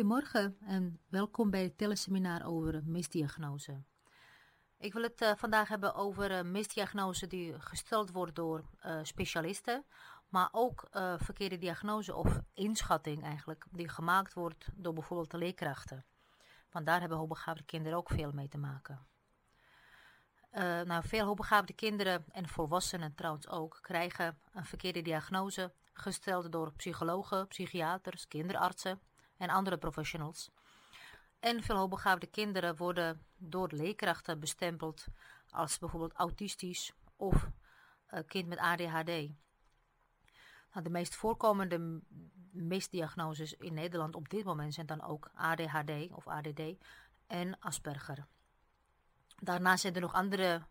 Goedemorgen en welkom bij het teleseminar over misdiagnose. Ik wil het uh, vandaag hebben over uh, misdiagnose die gesteld wordt door uh, specialisten, maar ook verkeerde diagnose of inschatting eigenlijk, die gemaakt wordt door bijvoorbeeld de leerkrachten. Want daar hebben hoogbegaafde kinderen ook veel mee te maken. nou, veel hoogbegaafde kinderen en volwassenen trouwens ook krijgen een verkeerde diagnose gesteld door psychologen, psychiaters, kinderartsen en andere professionals. En veel hoogbegaafde kinderen worden door leerkrachten bestempeld als bijvoorbeeld autistisch of uh, kind met ADHD. Nou, de meest voorkomende misdiagnoses in Nederland op dit moment zijn dan ook ADHD of ADD en Asperger. Daarnaast zijn er nog andere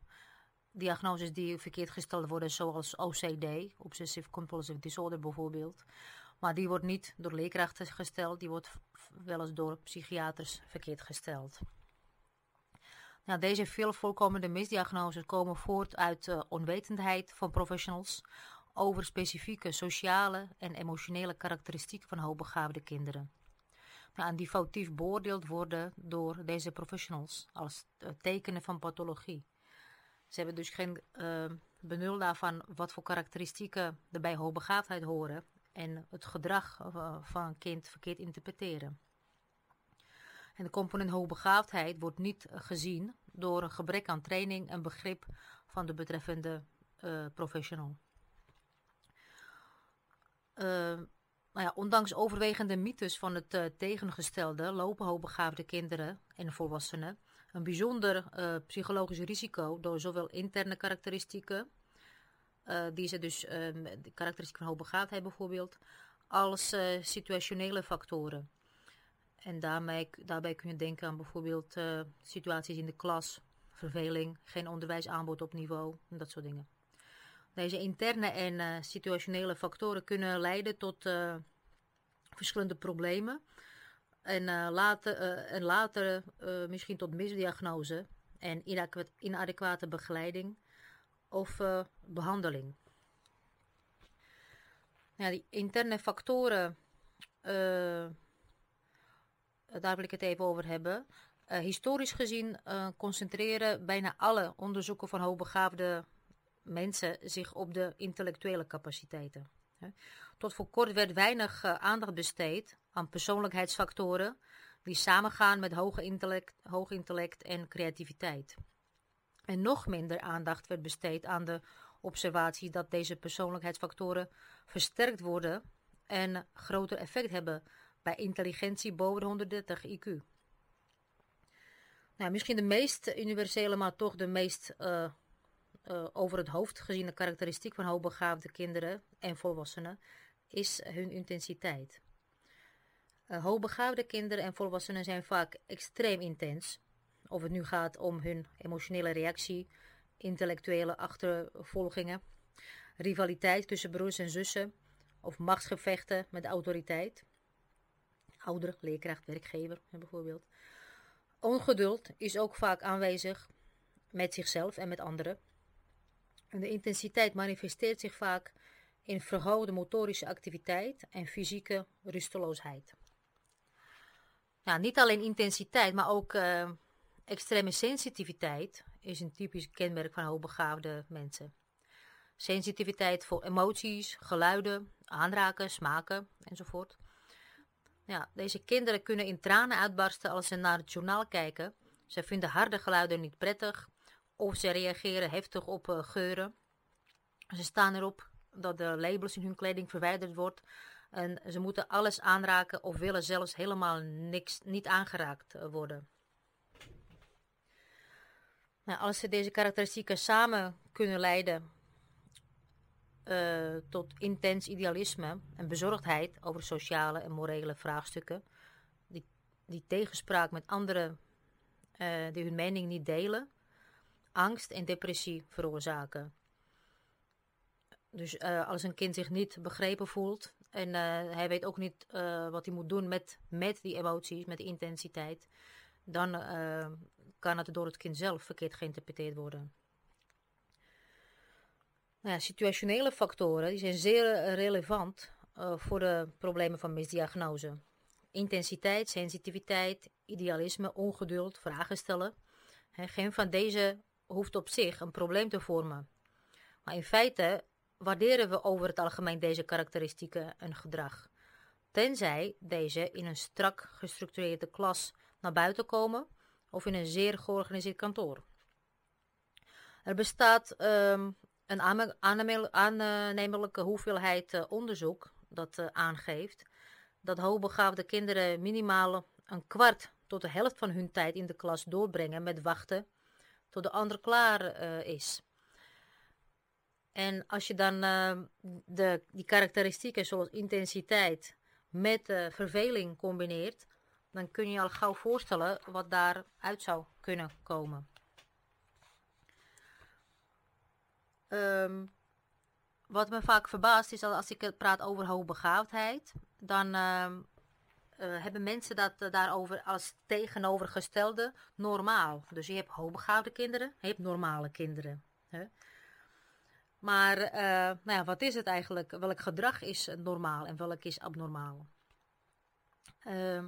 diagnoses die verkeerd gesteld worden, zoals OCD, Obsessive Compulsive Disorder bijvoorbeeld. Maar die wordt niet door leerkrachten gesteld, die wordt wel eens door psychiaters verkeerd gesteld. Nou, deze veel voorkomende misdiagnoses komen voort uit uh, onwetendheid van professionals over specifieke sociale en emotionele karakteristieken van hoogbegaafde kinderen. Nou, die foutief beoordeeld worden door deze professionals als uh, tekenen van pathologie. Ze hebben dus geen uh, benul daarvan wat voor karakteristieken er bij hoogbegaafdheid horen en het gedrag uh, van een kind verkeerd interpreteren. En de component hoogbegaafdheid wordt niet gezien door een gebrek aan training en begrip van de betreffende uh, professional. Uh, ja, ondanks overwegende mythes van het tegengestelde lopen hoogbegaafde kinderen en volwassenen een bijzonder psychologisch risico door zowel interne karakteristieken, die ze dus de karakteristieken van hoogbegaafdheid bijvoorbeeld, als situationele factoren. En daarmee, daarbij kun je denken aan bijvoorbeeld uh, situaties in de klas, verveling, geen onderwijsaanbod op niveau, dat soort dingen. Deze interne en situationele factoren kunnen leiden tot verschillende problemen. En later, en later misschien tot misdiagnose en inadequate begeleiding of behandeling. Ja, die interne factoren eh, daar wil ik het even over hebben. Historisch gezien concentreren bijna alle onderzoeken van hoogbegaafde mensen zich op de intellectuele capaciteiten. Tot voor kort werd weinig aandacht besteed aan persoonlijkheidsfactoren die samengaan met hoge intellect, hoog intellect en creativiteit. En nog minder aandacht werd besteed aan de observatie dat deze persoonlijkheidsfactoren versterkt worden en groter effect hebben bij intelligentie boven de 130 IQ. Nou, misschien de meest universele, maar toch de meest uh, uh, over het hoofd geziene karakteristiek van hoogbegaafde kinderen en volwassenen is hun intensiteit. Uh, hoogbegaafde kinderen en volwassenen zijn vaak extreem intens. Of het nu gaat om hun emotionele reactie, intellectuele achtervolgingen, rivaliteit tussen broers en zussen of machtsgevechten met autoriteit ouder, leerkracht, werkgever bijvoorbeeld. Ongeduld is ook vaak aanwezig met zichzelf en met anderen. En de intensiteit manifesteert zich vaak in verhoogde motorische activiteit en fysieke rusteloosheid. Ja, niet alleen intensiteit, maar ook uh, extreme sensitiviteit is een typisch kenmerk van hoogbegaafde mensen. Sensitiviteit voor emoties, geluiden, aanraken, smaken enzovoort. Ja, deze kinderen kunnen in tranen uitbarsten als ze naar het journaal kijken. Ze vinden harde geluiden niet prettig of ze reageren heftig op uh, geuren. Ze staan erop dat de labels in hun kleding verwijderd wordt en ze moeten alles aanraken of willen zelfs helemaal niks, niet aangeraakt uh, worden. Nou, als ze deze karakteristieken samen kunnen leiden uh, tot intens idealisme en bezorgdheid over sociale en morele vraagstukken, die, die tegenspraak met anderen uh, die hun mening niet delen, angst en depressie veroorzaken. Dus uh, als een kind zich niet begrepen voelt en hij weet ook niet wat hij moet doen met, met die emoties, met die intensiteit, dan kan het door het kind zelf verkeerd geïnterpreteerd worden. Nou ja, situationele factoren die zijn zeer relevant uh, voor de problemen van misdiagnose. intensiteit, sensitiviteit, idealisme, ongeduld, vragen stellen. geen van deze hoeft op zich een probleem te vormen. Maar in feite waarderen we over het algemeen deze karakteristieken en gedrag. Tenzij deze in een strak gestructureerde klas naar buiten komen of in een zeer georganiseerd kantoor. Er bestaat um, een aannemelijke hoeveelheid uh, onderzoek dat uh, aangeeft dat hoogbegaafde kinderen minimaal een kwart tot de helft van hun tijd in de klas doorbrengen met wachten tot de ander klaar uh, is. En als je dan de, die karakteristieken zoals intensiteit met verveling combineert, dan kun je je al gauw voorstellen wat daaruit zou kunnen komen. Um, wat me vaak verbaast is dat als ik praat over hoogbegaafdheid, dan uh, uh, hebben mensen dat uh, daarover als tegenovergestelde normaal. Dus je hebt hoogbegaafde kinderen, je hebt normale kinderen. Hè? Maar eh, nou ja, wat is het eigenlijk? Welk gedrag is normaal en welk is abnormaal? Ehm,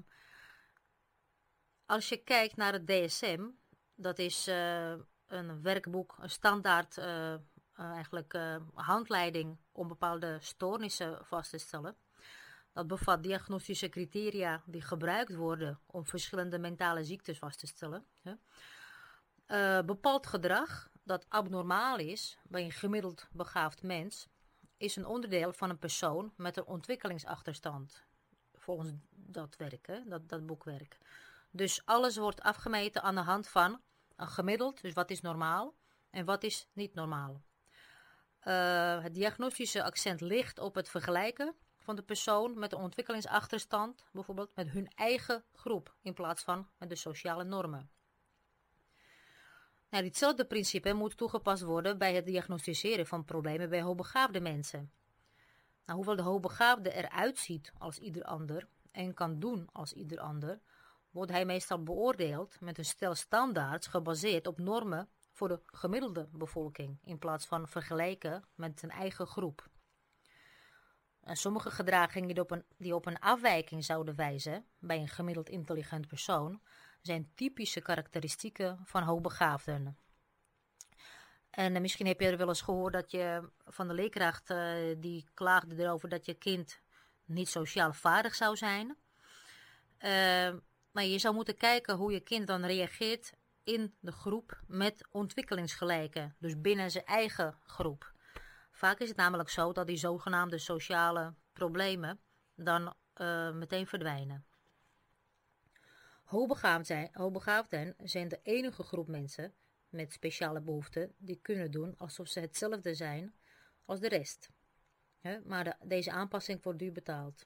als je kijkt naar het DSM, dat is een werkboek, een standaard uh, eigenlijk uh, handleiding om bepaalde stoornissen vast te stellen. Dat bevat diagnostische criteria die gebruikt worden om verschillende mentale ziektes vast te stellen. Bepaald gedrag dat abnormaal is bij een gemiddeld begaafd mens, is een onderdeel van een persoon met een ontwikkelingsachterstand. Volgens dat werk, hè, dat, dat boekwerk. Dus alles wordt afgemeten aan de hand van een gemiddeld, dus wat is normaal en wat is niet normaal. Uh, het diagnostische accent ligt op het vergelijken van de persoon met een ontwikkelingsachterstand, bijvoorbeeld met hun eigen groep, in plaats van met de sociale normen. Nou, ditzelfde principe moet toegepast worden bij het diagnosticeren van problemen bij hoogbegaafde mensen. Nou, hoewel de hoogbegaafde eruit ziet als ieder ander en kan doen als ieder ander, wordt hij meestal beoordeeld met een stel standaards gebaseerd op normen voor de gemiddelde bevolking in plaats van vergelijken met een eigen groep. En sommige gedragingen die op, een, die op een afwijking zouden wijzen bij een gemiddeld intelligent persoon zijn typische karakteristieken van hoogbegaafden. En uh, misschien heb je er wel eens gehoord dat je van de leerkracht uh, die klaagde erover dat je kind niet sociaal vaardig zou zijn. Uh, maar je zou moeten kijken hoe je kind dan reageert in de groep met ontwikkelingsgelijken, dus binnen zijn eigen groep. Vaak is het namelijk zo dat die zogenaamde sociale problemen dan uh, meteen verdwijnen. Hoogbegaafden zijn de enige groep mensen met speciale behoeften die kunnen doen alsof ze hetzelfde zijn als de rest. maar de, deze aanpassing wordt duur betaald.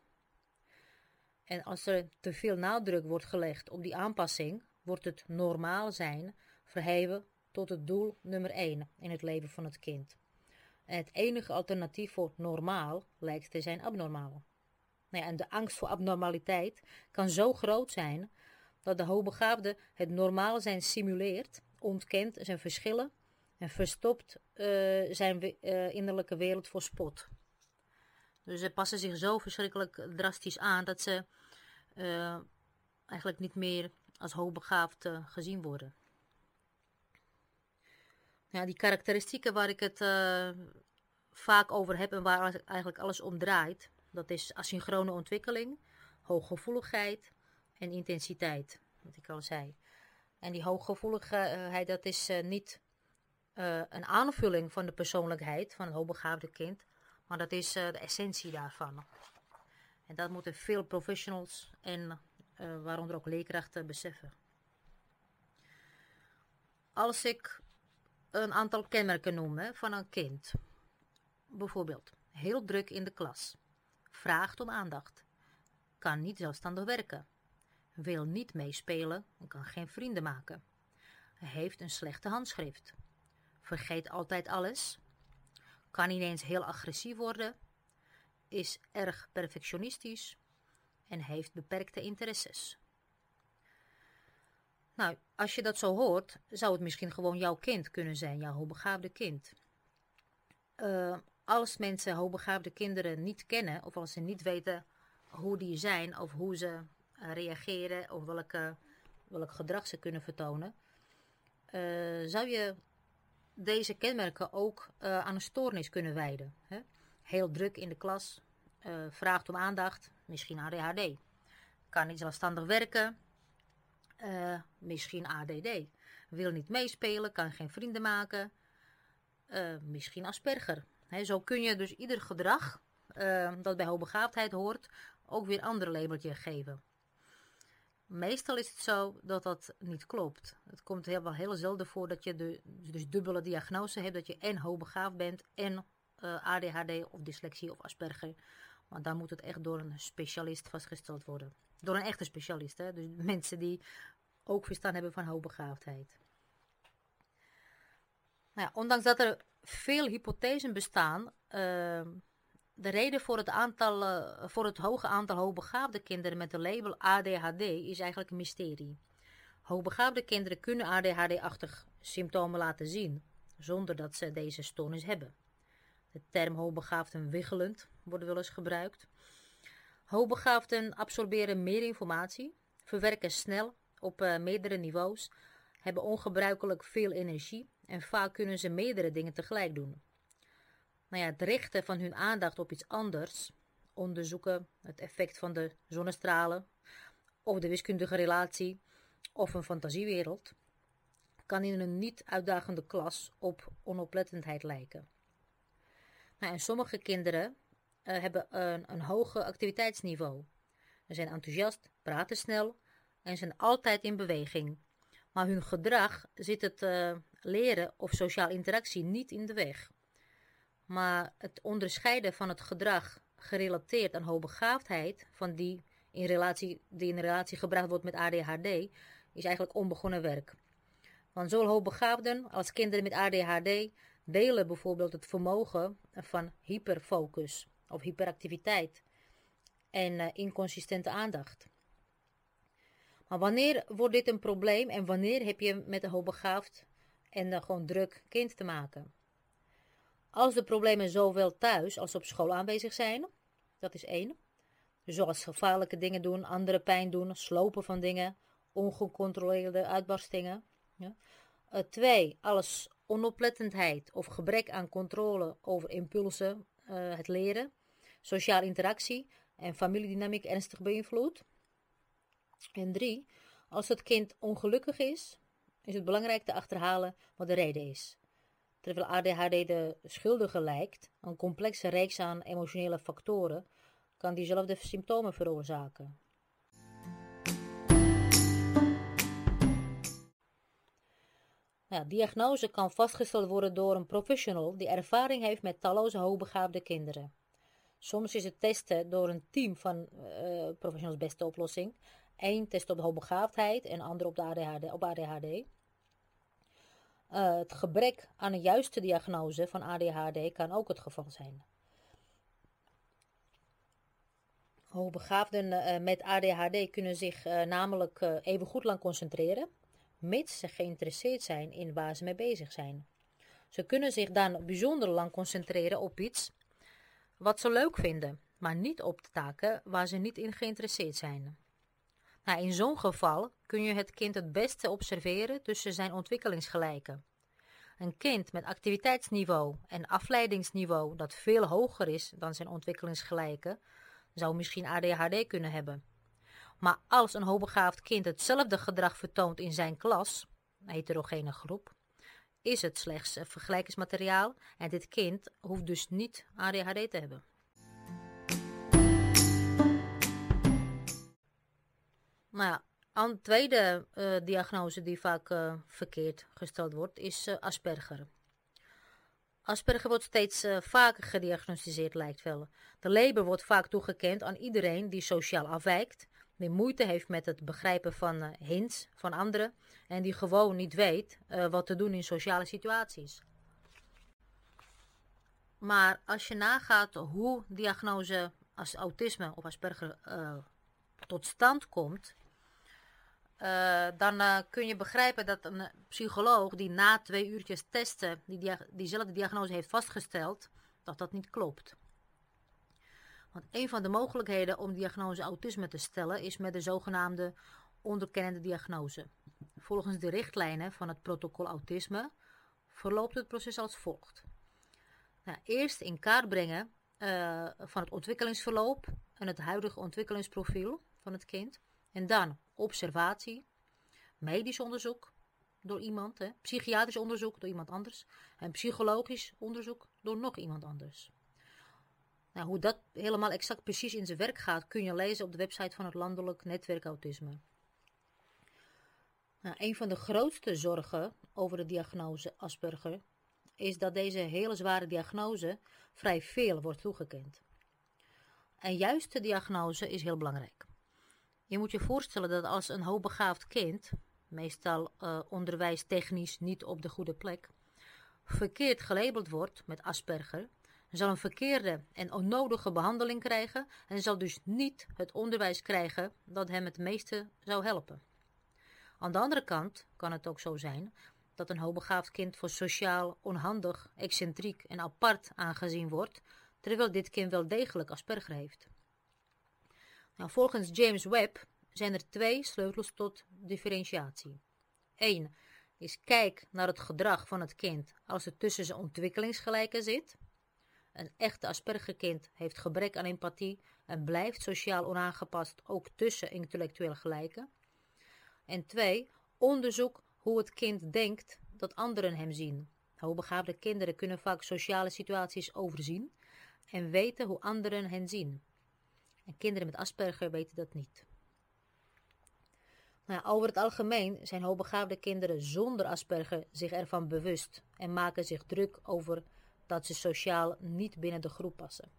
En als er te veel nadruk wordt gelegd op die aanpassing, wordt het normaal zijn verheven tot het doel nummer 1 in het leven van het kind. Het enige alternatief voor normaal lijkt te zijn abnormaal. Nou ja, en de angst voor abnormaliteit kan zo groot zijn dat de hoogbegaafde het normaal zijn simuleert, ontkent zijn verschillen en verstopt uh, zijn uh, innerlijke wereld voor spot. Dus ze passen zich zo verschrikkelijk drastisch aan dat ze uh, eigenlijk niet meer als hoogbegaafd uh, gezien worden. Ja, die karakteristieken waar ik het uh, vaak over heb en waar eigenlijk alles om draait, dat is asynchrone ontwikkeling, hooggevoeligheid en intensiteit, wat ik al zei. En die hooggevoeligheid, dat is niet een aanvulling van de persoonlijkheid van een hoogbegaafde kind, maar dat is de essentie daarvan. En dat moeten veel professionals en uh, waaronder ook leerkrachten beseffen. Als ik een aantal kenmerken noem van een kind, bijvoorbeeld heel druk in de klas, vraagt om aandacht, kan niet zelfstandig werken, wil niet meespelen en kan geen vrienden maken, heeft een slechte handschrift, vergeet altijd alles, kan ineens heel agressief worden, is erg perfectionistisch, en heeft beperkte interesses. Nou, als je dat zo hoort, zou het misschien gewoon jouw kind kunnen zijn, jouw hoogbegaafde kind. Uh, als mensen hoogbegaafde kinderen niet kennen, of als ze niet weten hoe die zijn of hoe ze reageren of welke, welk gedrag ze kunnen vertonen, zou je deze kenmerken ook aan een stoornis kunnen wijden. Hè? Heel druk in de klas, vraagt om aandacht, misschien ADHD. Kan niet zelfstandig werken, misschien ADD. Wil niet meespelen, kan geen vrienden maken, misschien Asperger. zo kun je dus ieder gedrag dat bij hoogbegaafdheid hoort, ook weer andere labeltje geven. Meestal is het zo dat dat niet klopt. Het komt heel, wel heel zelden voor dat je de, dus dubbele diagnose hebt, dat je en hoogbegaafd bent en uh, ADHD of dyslexie of Asperger. Maar dan moet het echt door een specialist vastgesteld worden. Door een echte specialist, hè? dus mensen die ook verstaan hebben van hoogbegaafdheid. Nou ja, ondanks dat er veel hypothesen bestaan, uh, de reden voor het, aantal, uh, voor het hoge aantal hoogbegaafde kinderen met de label ADHD is eigenlijk een mysterie. Hoogbegaafde kinderen kunnen ADHD-achtig symptomen laten zien, zonder dat ze deze stoornis hebben. De term hoogbegaafden wiggelend wordt wel eens gebruikt. Hoogbegaafden absorberen meer informatie, verwerken snel op uh, meerdere niveaus, hebben ongebruikelijk veel energie en vaak kunnen ze meerdere dingen tegelijk doen nou ja, het richten van hun aandacht op iets anders, onderzoeken het effect van de zonnestralen of de wiskundige relatie of een fantasiewereld, kan in een niet uitdagende klas op onoplettendheid lijken. Nou, en sommige kinderen uh, hebben een, een hoge activiteitsniveau. Ze zijn enthousiast, praten snel en zijn altijd in beweging. Maar hun gedrag zit het uh, leren of sociale interactie niet in de weg. Maar het onderscheiden van het gedrag gerelateerd aan hoogbegaafdheid, van die in relatie, die in relatie gebracht wordt met ADHD, is eigenlijk onbegonnen werk. Want zowel hoogbegaafden als kinderen met ADHD delen bijvoorbeeld het vermogen van hyperfocus of hyperactiviteit en uh, inconsistente aandacht. Maar wanneer wordt dit een probleem en wanneer heb je met een hoogbegaafd en uh, gewoon druk kind te maken? Als de problemen zowel thuis als op school aanwezig zijn, dat is één. Zoals gevaarlijke dingen doen, andere pijn doen, slopen van dingen, ongecontroleerde uitbarstingen. Ja. Uh, twee, alles onoplettendheid of gebrek aan controle over impulsen, uh, het leren, sociale interactie en familiedynamiek ernstig beïnvloed. En drie, als het kind ongelukkig is, is het belangrijk te achterhalen wat de reden is. Terwijl ADHD de schuldige lijkt, een complexe reeks aan emotionele factoren, kan diezelfde symptomen veroorzaken. Ja, diagnose kan vastgesteld worden door een professional die ervaring heeft met talloze hoogbegaafde kinderen. Soms is het testen door een team van uh, professionals beste oplossing. Eén test op hoogbegaafdheid en ander op, de ADHD, op ADHD. Uh, het gebrek aan een juiste diagnose van ADHD kan ook het geval zijn. Hoogbegaafden uh, met ADHD kunnen zich uh, namelijk even goed lang concentreren, mits ze geïnteresseerd zijn in waar ze mee bezig zijn. Ze kunnen zich dan bijzonder lang concentreren op iets wat ze leuk vinden, maar niet op de taken waar ze niet in geïnteresseerd zijn. Nou, in zo'n geval kun je het kind het beste observeren tussen zijn ontwikkelingsgelijken. Een kind met activiteitsniveau en afleidingsniveau dat veel hoger is dan zijn ontwikkelingsgelijke, zou misschien ADHD kunnen hebben. Maar als een hoogbegaafd kind hetzelfde gedrag vertoont in zijn klas, een heterogene groep, is het slechts vergelijkingsmateriaal en dit kind hoeft dus niet ADHD te hebben. Nou een tweede uh, diagnose die vaak uh, verkeerd gesteld wordt, is uh, Asperger. Asperger wordt steeds vaker gediagnosticeerd, lijkt wel. De label wordt vaak toegekend aan iedereen die sociaal afwijkt, die moeite heeft met het begrijpen van hints van anderen en die gewoon niet weet wat te doen in sociale situaties. Maar als je nagaat hoe diagnose als autisme of Asperger tot stand komt, uh, dan uh, kun je begrijpen dat een psycholoog die na twee uurtjes testen die diezelfde diagnose heeft vastgesteld, dat dat niet klopt. Want een van de mogelijkheden om diagnose autisme te stellen is met de zogenaamde onderkennende diagnose. Volgens de richtlijnen van het protocol autisme verloopt het proces als volgt. Nou, eerst in kaart brengen van het ontwikkelingsverloop en het huidige ontwikkelingsprofiel van het kind. En dan observatie, medisch onderzoek door iemand, hè, psychiatrisch onderzoek door iemand anders en psychologisch onderzoek door nog iemand anders. Nou, hoe dat helemaal exact precies in zijn werk gaat, kun je lezen op de website van het Landelijk Netwerk Autisme. Nou, een van de grootste zorgen over de diagnose Asperger is dat deze hele zware diagnose vrij veel wordt toegekend. En juist de diagnose is heel belangrijk. Je moet je voorstellen dat als een hoogbegaafd kind, meestal uh, onderwijstechnisch niet op de goede plek, verkeerd gelabeld wordt met Asperger, zal een verkeerde en onnodige behandeling krijgen en zal dus niet het onderwijs krijgen dat hem het meeste zou helpen. Aan de andere kant kan het ook zo zijn dat een hoogbegaafd kind voor sociaal onhandig, excentriek en apart aangezien wordt, terwijl dit kind wel degelijk Asperger heeft. Nou, volgens James Webb zijn er twee sleutels tot differentiatie. Eén is kijk naar het gedrag van het kind als het tussen zijn ontwikkelingsgelijken zit. Een echte Aspergerkind heeft gebrek aan empathie en blijft sociaal onaangepast ook tussen intellectueel gelijken. En twee, onderzoek hoe het kind denkt dat anderen hem zien. Hoogbegaafde kinderen kunnen vaak sociale situaties overzien en weten hoe anderen hen zien. En kinderen met Asperger weten dat niet. Nou, over het algemeen zijn hoogbegaafde kinderen zonder Asperger zich ervan bewust en maken zich druk over dat ze sociaal niet binnen de groep passen.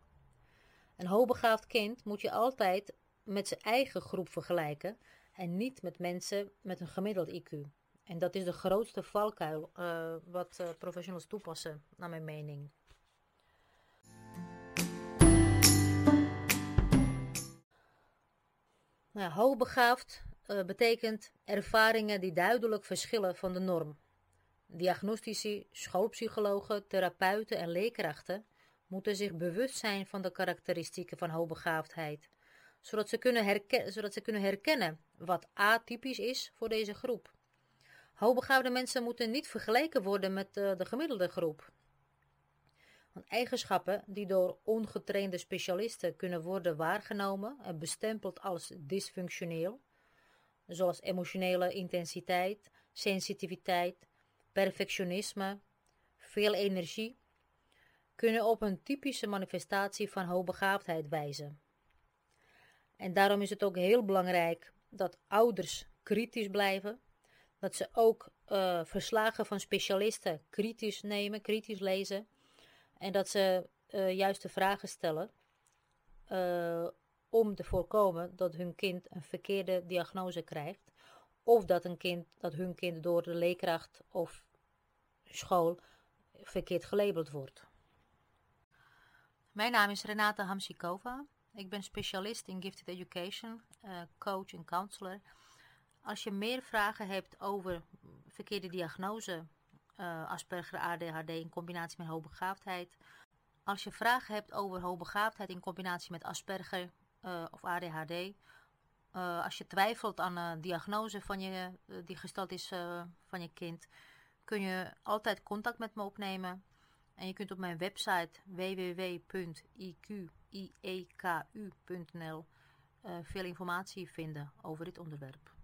Een hoogbegaafd kind moet je altijd met zijn eigen groep vergelijken en niet met mensen met een gemiddeld IQ. En dat is de grootste valkuil uh, wat uh, professionals toepassen, naar mijn mening. Nou, hoogbegaafd uh, betekent ervaringen die duidelijk verschillen van de norm. Diagnostici, schoolpsychologen, therapeuten en leerkrachten moeten zich bewust zijn van de karakteristieken van hoogbegaafdheid, zodat ze kunnen, zodat ze kunnen herkennen wat atypisch is voor deze groep. Hoogbegaafde mensen moeten niet vergeleken worden met uh, de gemiddelde groep. Eigenschappen die door ongetrainde specialisten kunnen worden waargenomen en bestempeld als dysfunctioneel, zoals emotionele intensiteit, sensitiviteit, perfectionisme, veel energie, kunnen op een typische manifestatie van hoogbegaafdheid wijzen. En daarom is het ook heel belangrijk dat ouders kritisch blijven, dat ze ook uh, verslagen van specialisten kritisch nemen, kritisch lezen en dat ze uh, juiste vragen stellen uh, om te voorkomen dat hun kind een verkeerde diagnose krijgt of dat, een kind, dat hun kind door de leerkracht of school verkeerd gelabeld wordt. Mijn naam is Renata Hamsikova. Ik ben specialist in Gifted Education, uh, coach en counselor. Als je meer vragen hebt over verkeerde diagnose, uh, Asperger, ADHD in combinatie met hoogbegaafdheid. Als je vragen hebt over hoogbegaafdheid in combinatie met Asperger uh, of ADHD. Uh, als je twijfelt aan een diagnose van je, die gesteld is van je kind, kun je altijd contact met me opnemen. En je kunt op mijn website www.iqieku.nl veel informatie vinden over dit onderwerp.